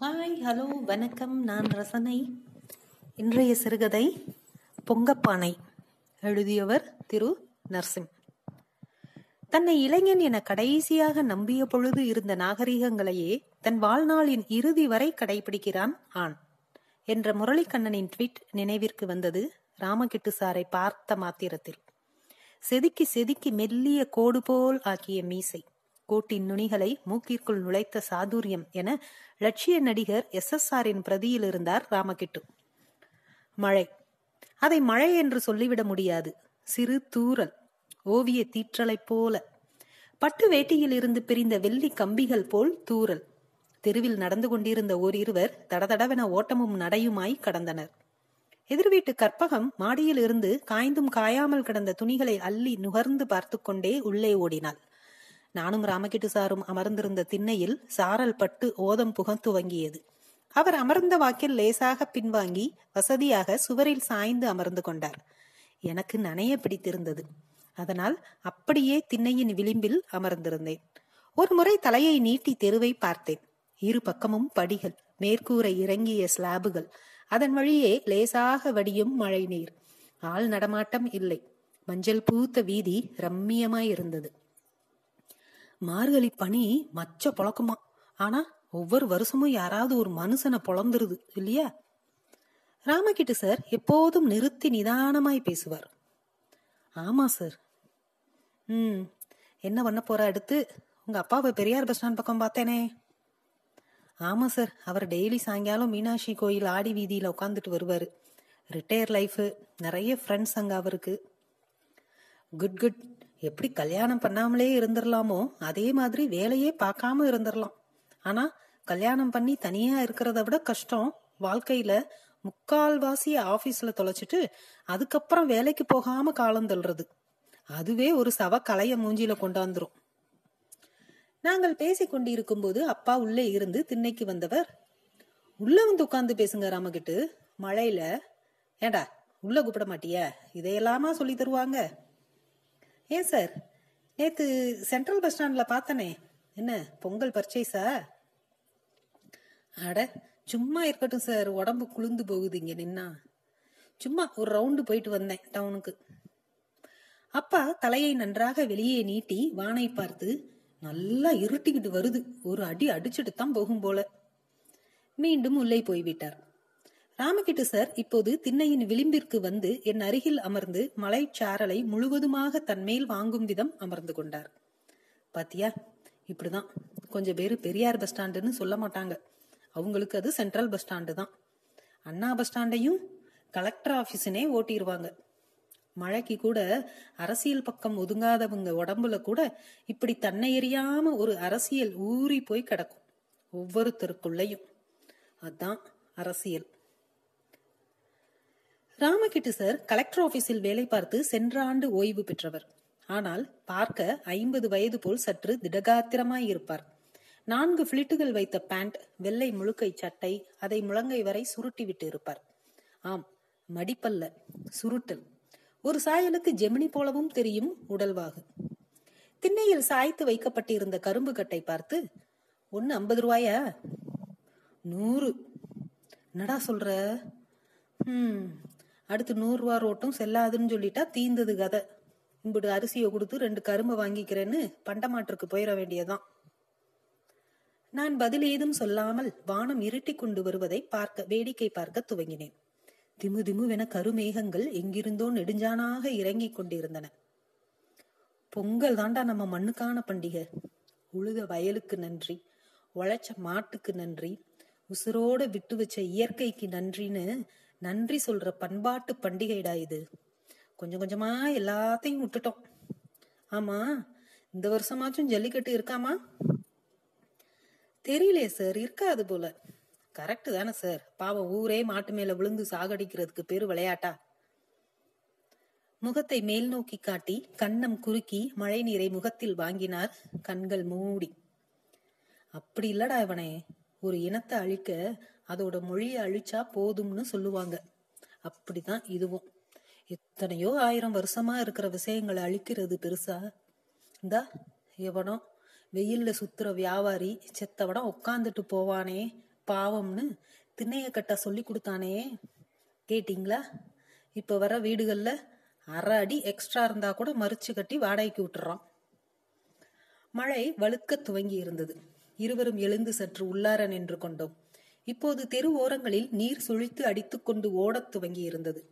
Hi hello வணக்கம். நான் ரசனை. இன்றைய சிறுகதை பொங்கப்பானை எழுதியவர் திரு நர்சிம் தன்னை இளைஞன் என கடைசியாக நம்பிய பொழுது இருந்த நாகரிகங்களையே தன் வாழ்நாளின் இறுதி வரை கடைபிடிக்கிறான் ஆண் என்ற முரளிக்கண்ணனின் ட்வீட் நினைவிற்கு வந்தது ராமகிட்டு சாரை பார்த்த மாத்திரத்தில். செதுக்கி செதுக்கி மெல்லிய கோடு போல் ஆக்கிய மீசை. கோட்டின் நுனிகளை மூக்கிற்குள் நுழைத்த சாதுரியம் என லட்சிய நடிகர் எஸ் எஸ் ஆரின் பிரதியில் இருந்தார் ராமகிட்டு. மழை. அதை மழை என்று சொல்லிவிட முடியாது. சிறு தூரல் ஓவிய தீற்றலைப் போல. பட்டு வேட்டியில் இருந்து பிரிந்த வெள்ளி கம்பிகள் போல் தூரல் தெருவில் நடந்து கொண்டிருந்த ஓரிருவர் தடதடவென ஓட்டமும் நடையுமாய் கடந்தனர். எதிர் வீட்டு கற்பகம் மாடியில் இருந்து காய்ந்தும் காயாமல் கிடந்த துணிகளை அள்ளி நுகர்ந்து பார்த்து கொண்டே உள்ளே ஓடினாள். நானும் ராமகிட்டு சாரும் அமர்ந்திருந்த திண்ணையில் சாரல் பட்டு ஓதம் புக துவங்கியது. அவர் அமர்ந்த வாக்கில் லேசாக பின்வாங்கி வசதியாக சுவரில் சாய்ந்து அமர்ந்து கொண்டார். எனக்கு நனைய பிடித்திருந்தது. அதனால் அப்படியே திண்ணையின் விளிம்பில் அமர்ந்திருந்தேன். ஒரு முறை தலையை நீட்டி தெருவை பார்த்தேன். இரு பக்கமும் படிகள் மேற்கூரை இறங்கிய ஸ்லாபுகள். அதன் வழியே லேசாக வடியும் மழை நீர் ஆள் நடமாட்டம் இல்லை. மஞ்சள் பூத்த வீதி ரம்மியமாய் இருந்தது மார்கழி பனி மச்ச புழக்கமா. ஆனா ஒவ்வொரு வருஷமும் யாராவது ஒரு மனுஷனை பொழந்துருது இல்லையா? ராமகிட்ட சார் எப்போதும் நிறுத்தி நிதானமாய் பேசுவார். ஆமா சார். ம் என்ன பண்ண போற அடுத்து? உங்க அப்பாவை பெரியார் பஸ் ஸ்டாண்ட் பக்கம் பார்த்தேனே. ஆமா சார். அவர் டெய்லி சாயங்காலம் மீனாட்சி கோயில் ஆடி வீதியில உட்காந்துட்டு வருவாரு. ரிட்டையர் லைஃப் நிறைய ஃப்ரெண்ட்ஸ் அங்க அவருக்கு. குட் குட் எப்படி கல்யாணம் பண்ணாமலே இருந்துடலாமோ அதே மாதிரி வேலையே பார்க்காம இருந்துடலாம் ஆனா கல்யாணம் பண்ணி தனியா இருக்கிறத விட கஷ்டம் வாழ்க்கையில முக்கால்வாசி ஆபீஸ்ல தொலைச்சிட்டு அதுக்கப்புறம் வேலைக்கு போகாம காலம் தள்ளுறது. அதுவே ஒரு சவ கலைய மூஞ்சில கொண்டாந்துரும். நாங்கள் பேசி கொண்டிருக்கும் போது அப்பா உள்ளே இருந்து திண்ணைக்கு வந்தவர் உள்ள வந்து உட்கார்ந்து பேசுங்க ராமகிட்டு. மழையில ஏண்டா உள்ள கூப்பிட மாட்டிய? இதையெல்லாமா சொல்லி தருவாங்க? ஏன் சார்? நேத்து சென்ட்ரல் பஸ் ஸ்டாண்ட்ல பார்த்தனே. என்ன பொங்கல் பர்ச்சேஸா? அட சும்மா இருக்கட்டும் சார். உடம்பு குளிர்ந்து போகுது இங்க நின்னா. சும்மா ஒரு ரவுண்டு போயிட்டு வந்தேன் டவுனுக்கு. அப்பா தலையை நன்றாக வெளியே நீட்டி வானை பார்த்து நல்லா இருட்டிக்கிட்டு வருது. ஒரு அடி அடிச்சுட்டு தான் போகும் போல. மீண்டும் உள்ளே போய்விட்டார். ராமகிட்டு சார் இப்போது திண்ணையின் விளிம்பிற்கு வந்து என் அருகில் அமர்ந்து மலைச்சாரலை முழுவதுமாக தன்மேல் வாங்கும் விதம் அமர்ந்து கொண்டார். பாத்தியா? இப்படிதான். கொஞ்சம் பேரு பெரியார் பஸ் ஸ்டாண்டுன்னு சொல்ல மாட்டாங்க. அவங்களுக்கு அது சென்ட்ரல் பஸ் ஸ்டாண்டு தான். அண்ணா பஸ் ஸ்டாண்டையும் கலெக்டர் ஆஃபீஸுனே ஓட்டிடுவாங்க மழைக்கு கூட அரசியல் பக்கம் ஒதுங்காதவங்க உடம்புல கூட இப்படி தன்னை எறியாம ஒரு அரசியல் ஊறி போய் கிடக்கும். ஒவ்வொருத்தருக்குள்ளையும். அதான் அரசியல். ராமகிட்டு சார் கலெக்டர் ஆபீஸில் வேலை பார்த்து சென்ற ஆண்டு ஓய்வு பெற்றவர். ஆனால் பார்க்க ஐம்பது வயது போல் சற்று திடகாத்திரமாய் இருப்பார். நான்கு பிளிட்டுகள் வைத்த பேண்ட் வெள்ளை முழுக்கை சட்டை அதை முழங்கை வரை சுருட்டி விட்டு இருப்பார். ஆம் மடிப்பல்ல சுருட்டல். ஒரு சாயலுக்கு ஜெமினி போலவும் தெரியும் உடல்வாகு. திண்ணையில் சாய்த்து வைக்கப்பட்டிருந்த கரும்பு கட்டை பார்த்து ஒன்னு ஐம்பது ரூபாயா? நூறு. என்னடா சொல்ற? அடுத்து நூறுரூவா ரோட்டும் செல்லாதுன்னு சொல்லிட்டா தீந்தது கதை. இம்பிடு அரிசியை கொடுத்து ரெண்டு கரும்பை வாங்கிக்கிறேன்னு பண்டமாற்றுக்கு போயிட வேண்டியதான் நான் பதில் ஏதும் சொல்லாமல் வானம் இருட்டி கொண்டு வருவதை பார்க்க வேடிக்கை பார்க்க துவங்கினேன். திமு திமுவென கருமேகங்கள் எங்கிருந்தோ நெடுஞ்சானாக இறங்கிக் கொண்டிருந்தன. பொங்கல் தாண்டா நம்ம மண்ணுக்கான பண்டிகை. உழுத வயலுக்கு நன்றி உழைச்ச மாட்டுக்கு நன்றி உசுரோட விட்டு வச்ச இயற்கைக்கு நன்றின்னு நன்றி சொல்ற பண்பாட்டு பண்டிகைடா இது. கொஞ்சம் கொஞ்சமா எல்லாத்தையும் விட்டுட்டோம். ஆமா இந்த வருஷமாச்சும் ஜல்லிக்கட்டு இருக்காமா? தெரியலையே சார் இருக்காது போல. கரெக்ட் தானே சார். பாவம் ஊரே மாட்டு மேல விழுந்து சாகடிக்கிறதுக்கு பேரு விளையாட்டா? முகத்தை மேல் நோக்கி காட்டி கண்ணம் குறுக்கி மழை நீரை முகத்தில் வாங்கினார் கண்கள் மூடி. அப்படி இல்லடா இவனே. ஒரு இனத்தை அழிக்க அதோட மொழியை அழிச்சா போதும்னு சொல்லுவாங்க. அப்படிதான் இதுவும். எத்தனையோ ஆயிரம் வருஷமா இருக்கிற விஷயங்களை அழிக்கிறது பெருசா? இந்தா எவனோ வெயில்ல சுத்துற வியாபாரி செத்தவடம் உட்காந்துட்டு போவானே பாவம்னு திண்ணைய கட்ட சொல்லி கொடுத்தானே. கேட்டிங்களா? இப்ப வர வீடுகள்ல அரை அடி எக்ஸ்ட்ரா இருந்தா கூட மறிச்சு கட்டி வாடகைக்கு விட்டுறான். மழை வழுக்க துவங்கி இருந்தது. இருவரும் எழுந்து சற்று உள்ளார நின்று கொண்டோம். இப்போது தெரு ஓரங்களில் நீர் சுழித்து அடித்துக்கொண்டு ஓடத் துவங்கி இருந்தது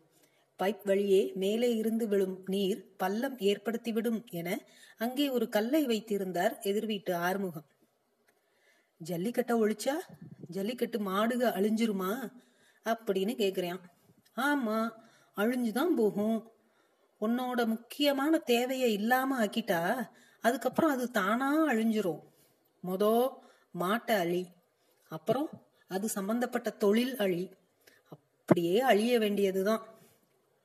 பைப் வழியே மேலே இருந்து விழும் நீர் பள்ளம் ஏற்படுத்திவிடும் என அங்கே ஒரு கல்லை வைத்திருந்தார் எதிர் வீட்டு ஆறுமுகம். ஜல்லிக்கட்டை ஒழிச்சா? ஜல்லிக்கட்டு மாடுக அழிஞ்சிருமா? அப்படின்னு கேக்குறான். ஆமா அழிஞ்சுதான் போகும். உன்னோட முக்கியமான தேவையை இல்லாம ஆக்கிட்டா அதுக்கப்புறம் அது தானா அழிஞ்சிரும். மொதோ மாட்டை அழி. அப்புறம் அது சம்பந்தப்பட்ட தொழில் அழி. அப்படியே அழிய வேண்டியதுதான்.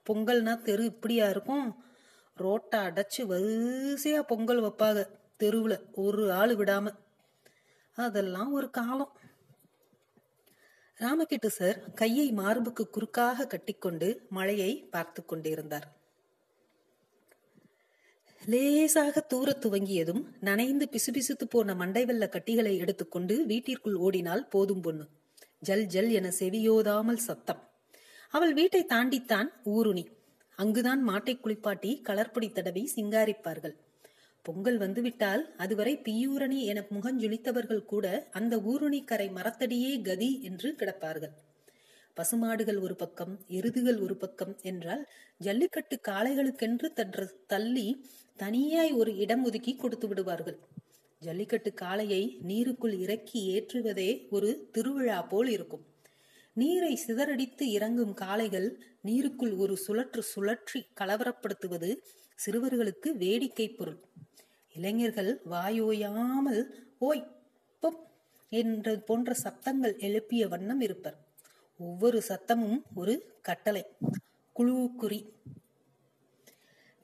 பொங்கல்னா தெரு இப்படியா இருக்கும்? ரோட்டை அடைச்சு வரிசையா பொங்கல் வைப்பாங்க தெருவுல ஒரு ஆள் விடாம. அதெல்லாம் ஒரு காலம். ராமகிட்டு சார் கையை மார்புக்கு குறுக்காக கட்டிக்கொண்டு மழையை பார்த்து கொண்டிருந்தார். லேசாக தூர துவங்கியதும் நனைந்து பிசுபிசுத்து போன மண்டை வெள்ள கட்டிகளை எடுத்துக்கொண்டு வீட்டிற்குள் ஓடினால் போதும் பொண்ணு. ஜல் ஜல் என செவியோதாமல் சத்தம். அவள் வீட்டை தாண்டித்தான் ஊருணி. அங்குதான் மாட்டை குளிப்பாட்டி கலர்பொடி தடவி சிங்காரிப்பார்கள். பொங்கல் வந்துவிட்டால் அதுவரை பியூரணி என முகஞ்சொலித்தவர்கள் கூட அந்த ஊருணி கரை மரத்தடியே கதி என்று கிடப்பார்கள். பசுமாடுகள் ஒரு பக்கம் எருதுகள் ஒரு பக்கம் என்றால் ஜல்லிக்கட்டு காளைகளுக்கென்று தன்ற தள்ளி தனியாய் ஒரு இடம் ஒதுக்கி கொடுத்து விடுவார்கள். ஜல்லிக்கட்டு காளையை நீருக்குள் இறக்கி ஏற்றுவதே ஒரு திருவிழா போல் இருக்கும். நீரை சிதறடித்து இறங்கும் காளைகள் நீருக்குள் ஒரு சுழற்று சுழற்றி கலவரப்படுத்துவது சிறுவர்களுக்கு வேடிக்கை பொருள். இளைஞர்கள் வாயோயாமல் ஓய் பொப் என்ற போன்ற சப்தங்கள் எழுப்பிய வண்ணம் இருப்பர். ஒவ்வொரு சத்தமும் ஒரு கட்டளை. குழு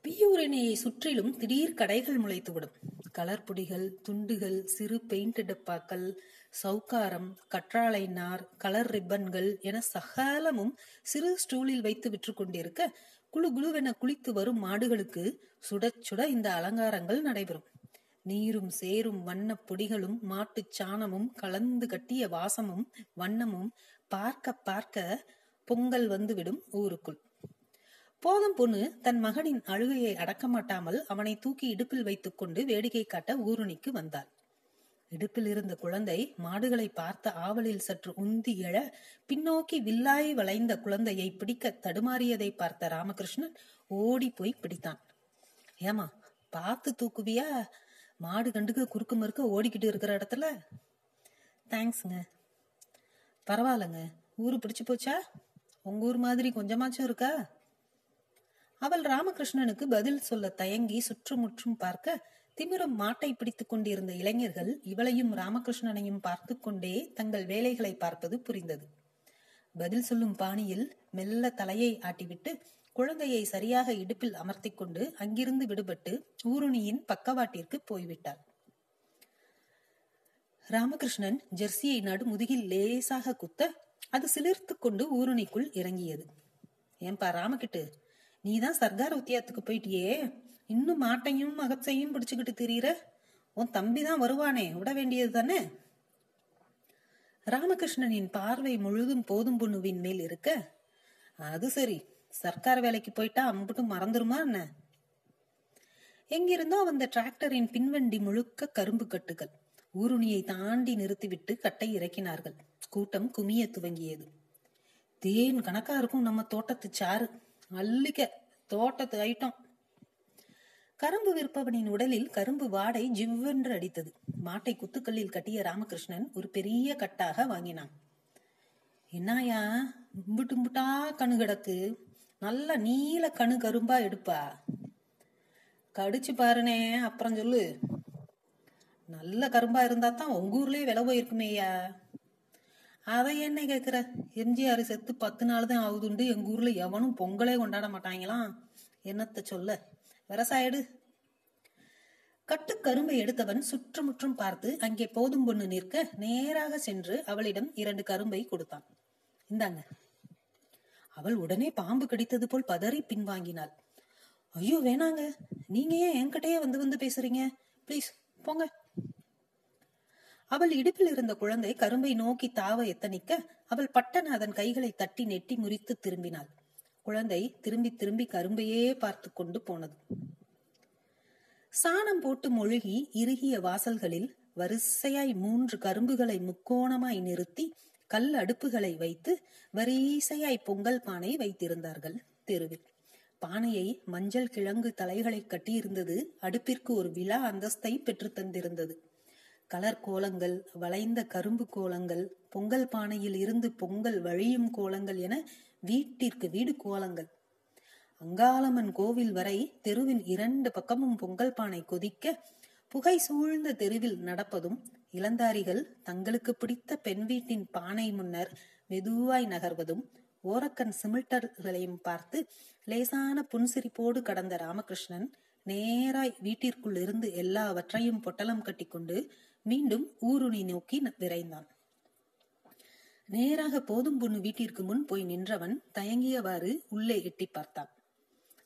பியூரினியை சுற்றிலும் திடீர் கடைகள் முளைத்துவிடும். கலர்பொடிகள் துண்டுகள் சிறு பெயிண்ட் டப்பாக்கள் சவுக்காரம் கற்றாழை நார் கலர் ரிப்பன்கள் என சகலமும் சிறு ஸ்டூலில் வைத்து விற்று கொண்டிருக்க குழு குழுவென குளித்து வரும் மாடுகளுக்கு சுட சுட இந்த அலங்காரங்கள் நடைபெறும். நீரும் சேரும் வண்ண பொடிகளும் மாட்டுச் சாணமும் கலந்து கட்டிய வாசமும் வண்ணமும் பார்க்க பார்க்க பொங்கல் வந்துவிடும் ஊருக்குள். போதும் பொண்ணு தன் மகனின் அழுகையை அடக்க மாட்டாமல் அவனை தூக்கி இடுப்பில் வைத்துக் கொண்டு வேடிக்கை காட்ட ஊருணிக்கு வந்தாள். இடுப்பில் இருந்த குழந்தை மாடுகளை பார்த்த ஆவலில் சற்று உந்தி எழ பின்னோக்கி வில்லாய் வளைந்த குழந்தையை பிடிக்க தடுமாறியதை பார்த்த ராமகிருஷ்ணன் ஓடி போய் பிடித்தான். ஏமா பார்த்து தூக்குவியா? மாடு கண்டுக்க குறுக்கு மறுக்க ஓடிக்கிட்டு இருக்கிற இடத்துல? தேங்க்ஸுங்க பரவாயில்லங்க. ஊரு பிடிச்சு போச்சா? உங்க ஊர் மாதிரி கொஞ்சமாச்சும் இருக்கா? அவள் ராமகிருஷ்ணனுக்கு பதில் சொல்ல தயங்கி சுற்றுமுற்றும் பார்க்க திமிரம் மாட்டை பிடித்துக் கொண்டிருந்த இளைஞர்கள் இவளையும் ராமகிருஷ்ணனையும் பார்த்து கொண்டே தங்கள் வேலைகளை பார்ப்பது புரிந்தது. பதில் சொல்லும் பாணியில் மெல்ல தலையை ஆட்டிவிட்டு குழந்தையை சரியாக இடுப்பில் அமர்த்தி கொண்டு அங்கிருந்து விடுபட்டு ஊருணியின் பக்கவாட்டிற்கு போய்விட்டாள். ராமகிருஷ்ணன் ஜெர்சியை நடு முதுகில் லேசாக குத்த அது சிலிர்த்து கொண்டு ஊருணிக்குள் இறங்கியது. ஏன்பா ராமகிட்டு நீதான் சர்க்கார் உத்தியாத்துக்கு போயிட்டியே? இன்னும் மாட்டையும் மகத்தையும் பிடிச்சுக்கிட்டு திரியிற? உன் தம்பி தான் வருவானே விட வேண்டியது தானே? ராமகிருஷ்ணனின் பார்வை முழுதும் போதும் பொண்ணுவின் மேல் இருக்க அது சரி சர்க்கார் வேலைக்கு போயிட்டா அம்புட்டும் மறந்துருமா என்ன? எங்கிருந்தோ அந்த டிராக்டரின் பின்வண்டி முழுக்க கரும்பு கட்டுகள் ஊருணியை தாண்டி நிறுத்திவிட்டு கட்டை இறக்கினார்கள். கூட்டம் குமிய துவங்கியது. தேன் கணக்கா இருக்கும் நம்ம தோட்டத்து சாறு. அள்ளிக்க தோட்டத்து ஐட்டம். கரும்பு விற்பவனின் உடலில் கரும்பு வாடை ஜிவ்வென்று அடித்தது. மாட்டை குத்துக்கல்லில் கட்டிய ராமகிருஷ்ணன் ஒரு பெரிய கட்டாக வாங்கினான். என்னாயா? இம்புட்டு இம்புட்டா கணு கிடக்கு. நல்ல நீல கணு கரும்பா எடுப்பா. கடிச்சு பாருனே அப்புறம் சொல்லு. நல்ல கரும்பா இருந்தா தான் உங்க ஊர்லயே விலை போயிருக்குமேயா? அதை என்ன கேக்குற? எம்ஜிஆர் செத்து பத்து நாள் தான் ஆகுதுண்டு. எங்க ஊர்ல எவனும் பொங்கலே கொண்டாட மாட்டாங்களாம் என்னத்த சொல்ல? விவசாயிடு கட்டு கரும்பை எடுத்தவன் சுற்றுமுற்றும் பார்த்து அங்கே போதும் பொண்ணு நிற்க நேராக சென்று அவளிடம் இரண்டு கரும்பை கொடுத்தான். இந்தாங்க. அவள் உடனே பாம்பு கடித்தது போல் பதறி பின்வாங்கினாள். ஐயோ வேணாங்க. நீங்க ஏன் என்கிட்டயே வந்து வந்து பேசுறீங்க? ப்ளீஸ் போங்க. அவள் இடுப்பில் இருந்த குழந்தை கரும்பை நோக்கி தாவ எத்தனிக்க அவள் பட்டன அதன் கைகளை தட்டி நெட்டி முறித்து திரும்பினாள். குழந்தை திரும்பி திரும்பி கரும்பையே பார்த்து கொண்டு போனது. சாணம் போட்டு மொழுகி இறுகிய வாசல்களில் வரிசையாய் மூன்று கரும்புகளை முக்கோணமாய் நிறுத்தி கல் அடுப்புகளை வைத்து வரிசையாய் பொங்கல் பானை வைத்திருந்தார்கள் தெருவில். பானையை மஞ்சள் கிழங்கு தலைகளை கட்டியிருந்தது அடுப்பிற்கு ஒரு விழா அந்தஸ்தை பெற்று தந்திருந்தது. கலர் கோலங்கள் வளைந்த கரும்பு கோலங்கள் பொங்கல் பானையில் இருந்து பொங்கல் வழியும் கோலங்கள் என வீட்டிற்கு வீடு கோலங்கள். அங்காளம்மன் கோவில் வரை தெருவின் இரண்டு பக்கமும் பொங்கல் பானை கொதிக்க புகை சூழ்ந்த தெருவில் நடப்பதும் இளந்தாரிகள் தங்களுக்கு பிடித்த பெண் வீட்டின் பானை முன்னர் மெதுவாய் நகர்வதும் ஓரக்கண் சிமிட்டர்களையும் பார்த்து லேசான புன்சிரிப்போடு கடந்த ராமகிருஷ்ணன் நேராய் வீட்டிற்குள் இருந்து எல்லாவற்றையும் பொட்டலம் கட்டிக்கொண்டு மீண்டும் ஊருணி நோக்கி விரைந்தான். நேராக போதும் பொண்ணு வீட்டிற்கு முன் போய் நின்றவன் தயங்கியவாறு உள்ளே எட்டி பார்த்தான்.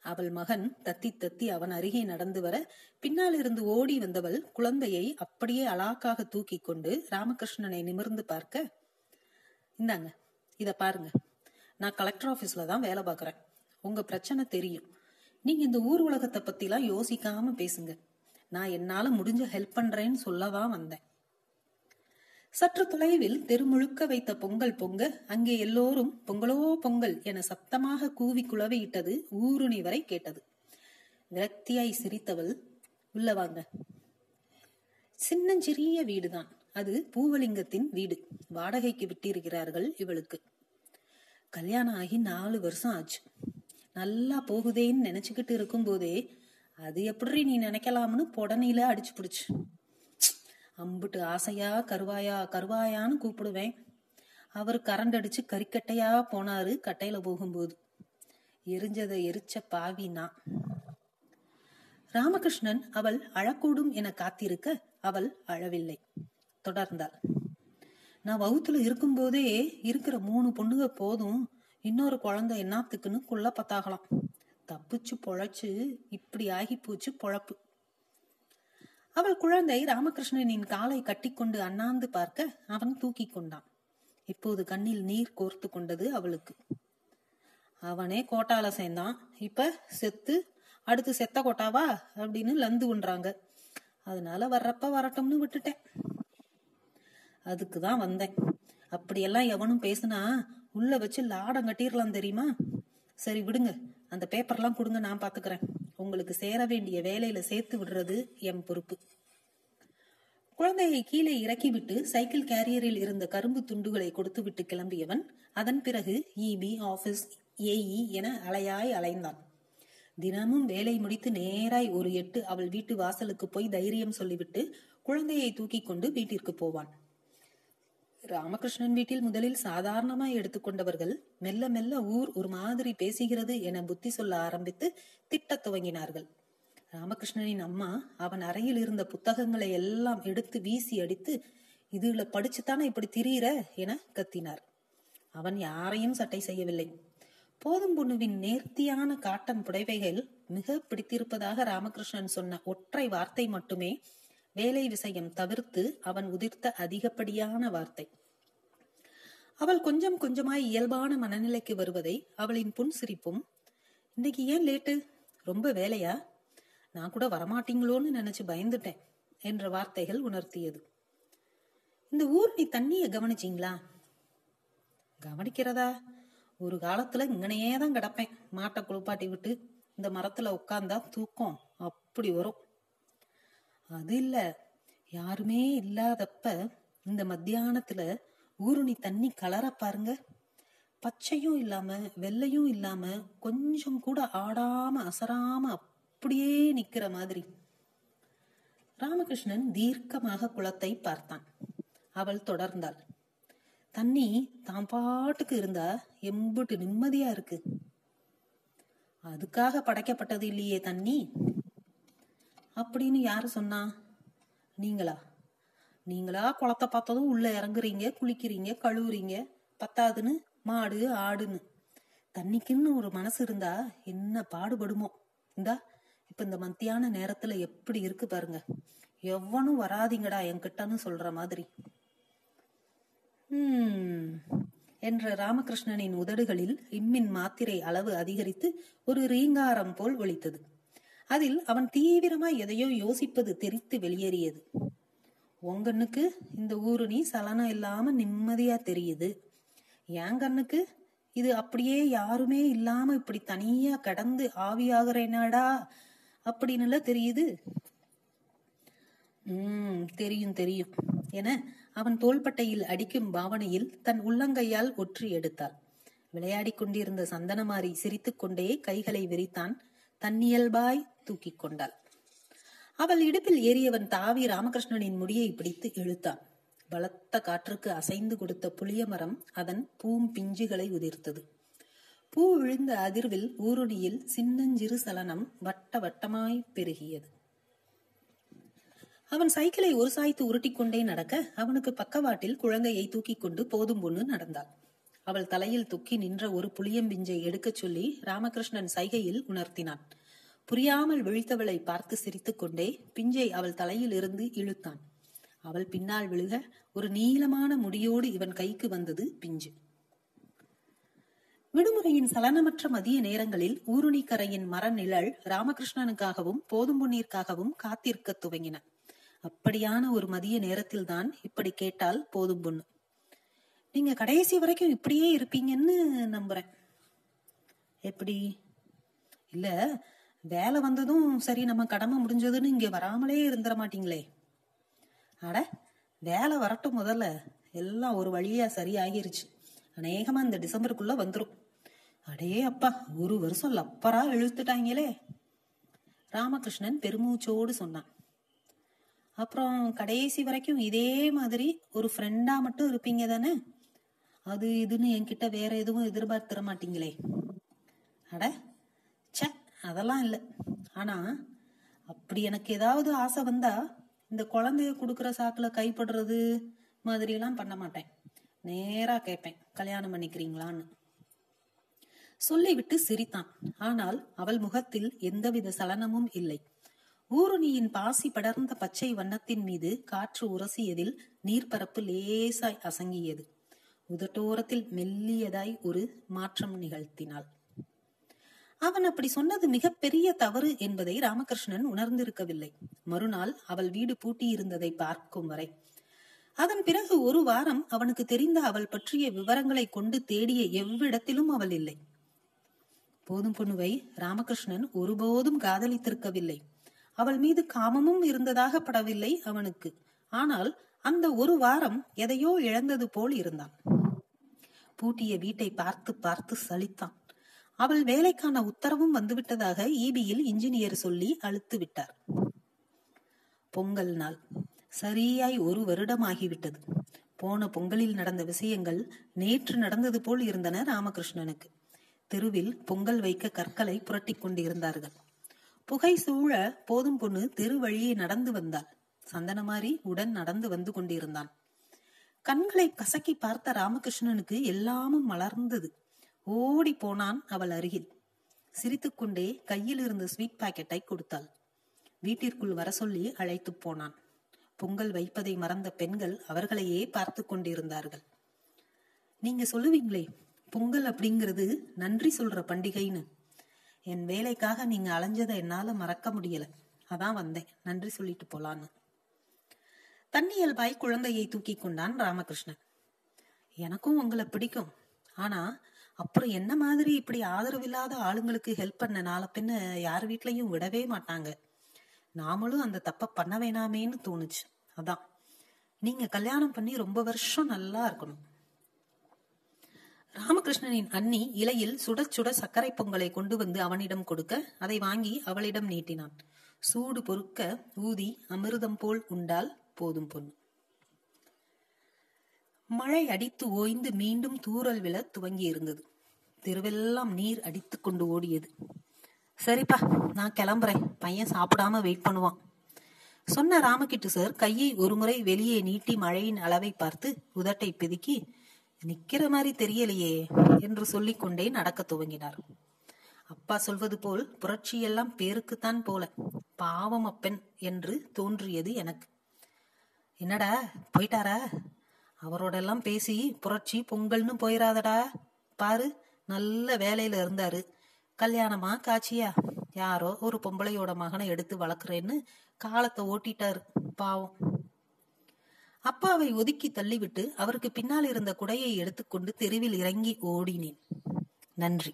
அவள் மகன் தத்தி தத்தி அவன் அருகே நடந்து வர பின்னால் இருந்து ஓடி வந்தவள் குழந்தையை அப்படியே அலாக்காக தூக்கி கொண்டு ராமகிருஷ்ணனை நிமிர்ந்து பார்க்க இந்தாங்க இத பாருங்க. நான் கலெக்டர் ஆபீஸ்ல தான் வேலை பாக்குறேன் உங்க பிரச்சனை தெரியும். நீங்க இந்த ஊர் உலகத்தை பத்திலாம் யோசிக்காம பேசுங்க. நான் என்னால முடிஞ்ச ஹெல்ப் பண்றேன்னு சொல்லதான் வந்தேன். சற்று தொலைவில் தெருமுழுக்க வைத்த பொங்கல் பொங்க அங்கே எல்லோரும் பொங்கலோ பொங்கல் என சத்தமாக கூவி குழவையிட்டது ஊருணி வரை கேட்டது. விரக்தியாய் சிரித்தவள் உள்ள வாங்க. சின்னஞ்சிறிய வீடுதான். அது பூவலிங்கத்தின் வீடு. வாடகைக்கு விட்டிருக்கிறார்கள் இவளுக்கு. கல்யாணம் ஆகி நாலு வருஷம் ஆச்சு. நல்லா போகுதேன்னு நினைச்சுக்கிட்டு இருக்கும் போதே அது எப்படி நீ நினைக்கலாம்னு புடனையில அடிச்சு பிடிச்சு. அம்புட்டு ஆசையா கருவாயா கருவாயான்னு கூப்பிடுவேன். அவர் கரண்ட் அடிச்சு கறிக்கட்டையா போனாரு கட்டையில போகும்போது. எரிஞ்சதை எரிச்ச பாவி நான். ராமகிருஷ்ணன் அவள் அழக்கூடும் என காத்திருக்க அவள் அழவில்லை. தொடர்ந்தாள். நான் வகுத்துல இருக்கும்போதே இருக்கிற மூணு பொண்ணுங்க போதும் இன்னொரு குழந்தை என்னத்துக்குன்னு குள்ள பத்தாகலாம் தப்பிச்சு பொழைச்சு இப்படி ஆகி போச்சு பொழப்பு. அவள் குழந்தை ராமகிருஷ்ணனின் காலை கட்டிக்கொண்டு அண்ணாந்து பார்க்க அவன் தூக்கி கொண்டான். இப்போது கண்ணில் நீர் கோர்த்து கொண்டது அவளுக்கு. அவனே கோட்டால சேர்ந்தான். இப்ப செத்து அடுத்து செத்த கோட்டாவா அப்படின்னு லந்து உண்றாங்க. அதனால வர்றப்ப வரட்டும்னு விட்டுட்டேன். அதுக்குதான் வந்தேன். அப்படியெல்லாம் எவனும் பேசுனா உள்ள வச்சு லாடம் கட்டிடலாம் தெரியுமா? சரி விடுங்க. அந்த பேப்பர்லாம் கொடுங்க நான் பாத்துக்கிறேன். உங்களுக்கு சேர வேண்டிய வேலையில சேர்த்து விடுறது என் பொறுப்பு. குழந்தையை கீழே இறக்கிவிட்டு சைக்கிள் கேரியரில் இருந்த கரும்பு துண்டுகளை கொடுத்து விட்டு கிளம்பியவன் அதன் பிறகு இபி ஆபீஸ் ஏஇ என அலையாய் அலைந்தான். தினமும் வேலை முடித்து நேராய் ஒரு எட்டு அவள் வீட்டு வாசலுக்கு போய் தைரியம் சொல்லிவிட்டு குழந்தையை தூக்கி கொண்டு வீட்டிற்கு போவான். ராமகிருஷ்ணன் வீட்டில் முதலில் சாதாரணமாய் எடுத்துக்கொண்டவர்கள் மெல்ல மெல்ல ஊர் ஒரு மாதிரி பேசுகிறது என புத்தி சொல்ல ஆரம்பித்து திட்டத் துவங்கினார்கள். ராமகிருஷ்ணனின் அம்மா அவன் அறையில் இருந்த புத்தகங்களை எல்லாம் எடுத்து வீசி அடித்து இதுல படிச்சுத்தானே இப்படி திரியிற? என கத்தினார். அவன் யாரையும் சட்டை செய்யவில்லை. போதும் பொண்ணுவின் நேர்த்தியான காட்டன் புடைவைகள் மிக பிடித்திருப்பதாக ராமகிருஷ்ணன் சொன்ன ஒற்றை வார்த்தை மட்டுமே வேலை விஷயம் தவிர்த்து அவன் உதிர்த்த அதிகப்படியான வார்த்தை. அவள் கொஞ்சம் கொஞ்சமாய் இயல்பான மனநிலைக்கு வருவதை அவளின் புன்சிரிப்பும் இன்னைக்கு ஏன் லேட்டு? ரொம்ப வேலையா? நான் கூட வரமாட்டீங்களோன்னு நினைச்சு பயந்துட்டேன் என்ற வார்த்தைகள் உணர்த்தியது. இந்த ஊர் நீ தண்ணிய கவனிச்சிங்களா? கவனிக்கிறதா? ஒரு காலத்துல இங்கனையே தான் கிடப்பேன். மாட்டை குளிப்பாட்டி விட்டு இந்த மரத்துல உட்கார்ந்தா தூக்கம் அப்படி வரும். அது இல்ல. யாருமே இல்லாதப்ப இந்த மத்தியானத்துல ஊருணி தண்ணி கலர பாருங்க. பச்சையும் இல்லாம வெள்ளையும் இல்லாம கொஞ்சம் கூட ஆடாம அசராம அப்படியே நிக்கிற மாதிரி. ராமகிருஷ்ணன் தீர்க்கமாக குளத்தை பார்த்தான். அவள் தொடர்ந்தாள். தண்ணி தான் பாட்டுக்கு இருந்தா எம்புட்டு நிம்மதியா இருக்கு. அதுக்காக படைக்கப்பட்டது இல்லையே தண்ணி. அப்படின்னு யாரு சொன்னா? நீங்களா? நீங்களா குளத்தை பார்த்ததும் உள்ள இறங்குறீங்க குளிக்கிறீங்க கழுவுறீங்க. பத்தாதுன்னு மாடு ஆடுன்னு. தண்ணிக்குன்னு ஒரு மனசு இருந்தா என்ன பாடுபடுமோ. இந்தா இப்ப இந்த மத்தியான நேரத்துல எப்படி இருக்கு பாருங்க. எவனும் வராதிங்கடா என்கிட்டன்னு சொல்ற மாதிரி. உம் என்ற ராமகிருஷ்ணனின் உதடுகளில் இம்மின் மாத்திரை அளவு அதிகரித்து ஒரு ரீங்காரம் போல் ஒலித்தது. அதில் அவன் தீவிரமாய் எதையோ யோசிப்பது தெரித்து வெளியேறியது. உங்கண்ணுக்கு இந்த ஊருணி சலனம் இல்லாம நிம்மதியா தெரியுது. என் கண்ணுக்கு? இது அப்படியே யாருமே இல்லாம இப்படி தனியா கடந்து ஆவியாகிறேனாடா அப்படின்னுல தெரியுது? உம் தெரியும் தெரியும் என அவன் தோள்பட்டையில் அடிக்கும் பாவனையில் தன் உள்ளங்கையால் ஒற்றி எடுத்தாள். விளையாடி கொண்டிருந்த சந்தனமாரி சிரித்துக்கொண்டே கைகளை விரித்தான். தன்னியல்பாய் தூக்கிக் கொண்டாள். அவள் இடுப்பில் ஏறியவன் தாவி ராமகிருஷ்ணனின் முடியை பிடித்து இழுத்தான். பலத்த காற்றுக்கு அசைந்து கொடுத்த புளிய மரம் அதன் பூம் பிஞ்சுகளை உதிர்த்தது. பூ விழுந்த அதிர்வில் ஊருணியில் சின்னஞ்சிறு சலனம் வட்ட வட்டமாய் பெருகியது. அவன் சைக்கிளை ஒரு சாய்த்து உருட்டிக்கொண்டே நடக்க அவனுக்கு பக்கவாட்டில் குழந்தையை தூக்கி கொண்டு போதும் பொண்ணு நடந்தாள். அவள் தலையில் துக்கி நின்ற ஒரு புளியம்பிஞ்சை எடுக்கச் சொல்லி ராமகிருஷ்ணன் சைகையில் உணர்த்தினான். புரியாமல் விழித்தவளை பார்த்து சிரித்துக்கொண்டே பிஞ்சை அவள் தலையில் இருந்து இழுத்தான். அவள் பின்னால் விழுக ஒரு நீளமான முடியோடு இவன் கைக்கு வந்தது பிஞ்சு. விடுமுறையின் சலனமற்ற மதிய நேரங்களில் ஊருணிக்கரையின் மர நிழல் ராமகிருஷ்ணனுக்காகவும் போதும் பொன்னிற்காகவும் காத்திருக்க துவங்கின. அப்படியான ஒரு மதிய நேரத்தில் தான் இப்படி கேட்டால் போதும் பொண்ணு நீங்க கடைசி வரைக்கும் இப்படியே இருப்பீங்கன்னு நம்புறேன். எப்படி? இல்ல வேலை வந்ததும் சரி நம்ம கடமை முடிஞ்சதுன்னு இங்க வராமலே இருந்துட மாட்டீங்களே. அட வேலை வரட்டும் முதல்ல. எல்லாம் ஒரு வழியா சரியாகிருச்சு. அநேகமா இந்த டிசம்பருக்குள்ள வந்துடும் அடே அப்பா ஒரு வருஷம் லப்பரா இழுத்துட்டாங்களே. ராமகிருஷ்ணன் பெருமூச்சோடு சொன்னான். அப்புறம் கடைசி வரைக்கும் இதே மாதிரி ஒரு ஃப்ரெண்டா மட்டும் இருப்பீங்க தானே? அது இதுன்னு என்கிட்ட வேற எதுவும் எதிர்பார்த்திட மாட்டீங்களே. அட ச்சே அதெல்லாம் இல்லை. ஆனா அப்படி எனக்கு ஏதாவது ஆசை வந்தா இந்த குழந்தைய கொடுக்குற சாக்கில் கைப்படுறது மாதிரிலாம் பண்ண மாட்டேன். நேராக கேட்பேன் கல்யாணம் பண்ணிக்கிறீங்களான்னு. சொல்லிவிட்டு சிரித்தான். ஆனால் அவள் முகத்தில் எந்தவித சலனமும் இல்லை. ஊருணியின் பாசி படர்ந்த பச்சை வண்ணத்தின் மீது காற்று உரசியதில் நீர்ப்பரப்பு லேசாய் அசங்கியது. உதட்டோரத்தில் மெல்லியதாய் ஒரு மாற்றம் நிகழ்த்தினாள். அவன் அப்படி சொன்னது மிகப்பெரிய தவறு என்பதை ராமகிருஷ்ணன் உணர்ந்திருக்கவில்லை. மறுநாள் அவள் வீடு பூட்டியிருந்ததை பார்க்கும் வரை. அதன் பிறகு ஒரு வாரம் அவனுக்கு தெரிந்த அவள் பற்றிய விவரங்களை கொண்டு தேடிய எவ்விடத்திலும் அவள் இல்லை. போதும் பொண்ணுவை ராமகிருஷ்ணன் ஒருபோதும் காதலித்திருக்கவில்லை. அவள் மீது காமமும் இருந்ததாக படவில்லை அவனுக்கு. ஆனால் அந்த ஒரு வாரம் எதையோ இழந்தது போல் இருந்தான். பூட்டிய வீட்டை பார்த்து பார்த்து சலித்தான். அவள் வேலைக்கான உத்தரவும் வந்துவிட்டதாக ஈபியில் இன்ஜினியர் சொல்லி அழுத்து விட்டார். பொங்கல் நாள். சரியாய் ஒரு வருடமாகிவிட்டது. போன பொங்கலில் நடந்த விஷயங்கள் நேற்று நடந்தது போல் இருந்தன ராமகிருஷ்ணனுக்கு. தெருவில் பொங்கல் வைக்க கற்களை புரட்டி கொண்டிருந்தார்கள். புகை சூழ போதும் பொண்ணு தெரு வழியே நடந்து வந்தாள். சந்தனமாரி உடன் நடந்து வந்து கொண்டிருந்தான். கண்களை கசக்கி பார்த்த ராமகிருஷ்ணனுக்கு எல்லாமும் மலர்ந்தது. ஓடி போனான் அவள் அருகில். சிரித்துக்கொண்டே கையில் இருந்த ஸ்வீட் பாக்கெட்டை கொடுத்தாள். வீட்டிற்குள் வர சொல்லி அழைத்து போனான். பொங்கல் வைப்பதை மறந்த பெண்கள் அவர்களையே பார்த்து கொண்டிருந்தார்கள். நீங்க சொல்லுவீங்களே பொங்கல் அப்படிங்கிறது நன்றி சொல்ற பண்டிகைன்னு. என் வேலைக்காக நீங்க அலைஞ்சதை என்னால மறக்க முடியல. அதான் வந்தேன். நன்றி சொல்லிட்டு போலான்னு. தன்னியல்பாய் குழந்தையை தூக்கி கொண்டான் ராமகிருஷ்ணன். எனக்கும் உங்களை பிடிக்கும். ஆனா அப்புறம் என்ன மாதிரி இப்படி ஆதரவில்லாத ஆளுங்களுக்கு ஹெல்ப் பண்ண நாளை பின்ன யார் வீட்லயும் விடவே மாட்டாங்க. நாமளும் அந்த தப்ப பண்ண வேணாமேன்னு தோணுச்சு. அதான். நீங்க கல்யாணம் பண்ணி ரொம்ப வருஷம் நல்லா இருக்கணும். ராமகிருஷ்ணனின் அண்ணி இலையில் சுட சுட சர்க்கரை பொங்கலை கொண்டு வந்து அவனிடம் கொடுக்க அதை வாங்கி அவளிடம் நீட்டினான். சூடு பொறுக்க ஊதி அமிர்தம் போல் உண்டால் போதும் பொண்ணு மழை அடித்து ஓய்ந்து மீண்டும் தூறல் விழ துவங்கி இருந்தது தெருவெல்லாம் நீர் அடித்து கொண்டு ஓடியது. சரிப்பா நான் கிளம்புறேன். பையன் சாப்பிடாம வெயிட் பண்ணுவான். சொன்ன ராமகிட்டு சார் கையை ஒருமுறை வெளியே நீட்டி மழையின் அளவை பார்த்து உதட்டை பிதுக்கி நிக்கிற மாதிரி தெரியலையே என்று சொல்லிக்கொண்டே நடக்க துவங்கினார். அப்பா சொல்வது போல் புரட்சியெல்லாம் பேருக்குத்தான் போல. பாவம் அப்பெண் என்று தோன்றியது எனக்கு. என்னடா போயிட்டாரா? அவரோடெல்லாம் பேசி புரட்சி பொங்கல்னு போயிடாதடா பாரு நல்ல வேலையில இருந்தாரு. கல்யாணமா காட்சியா யாரோ ஒரு பொம்பளையோட மகனை எடுத்து வளர்க்குறேன்னு காலத்தை ஓட்டிட்டாரு. பாவம். அப்பாவை ஒதுக்கி தள்ளிவிட்டு அவருக்கு பின்னால் இருந்த குடையை எடுத்துக்கொண்டு தெருவில் இறங்கி ஓடினேன். நன்றி.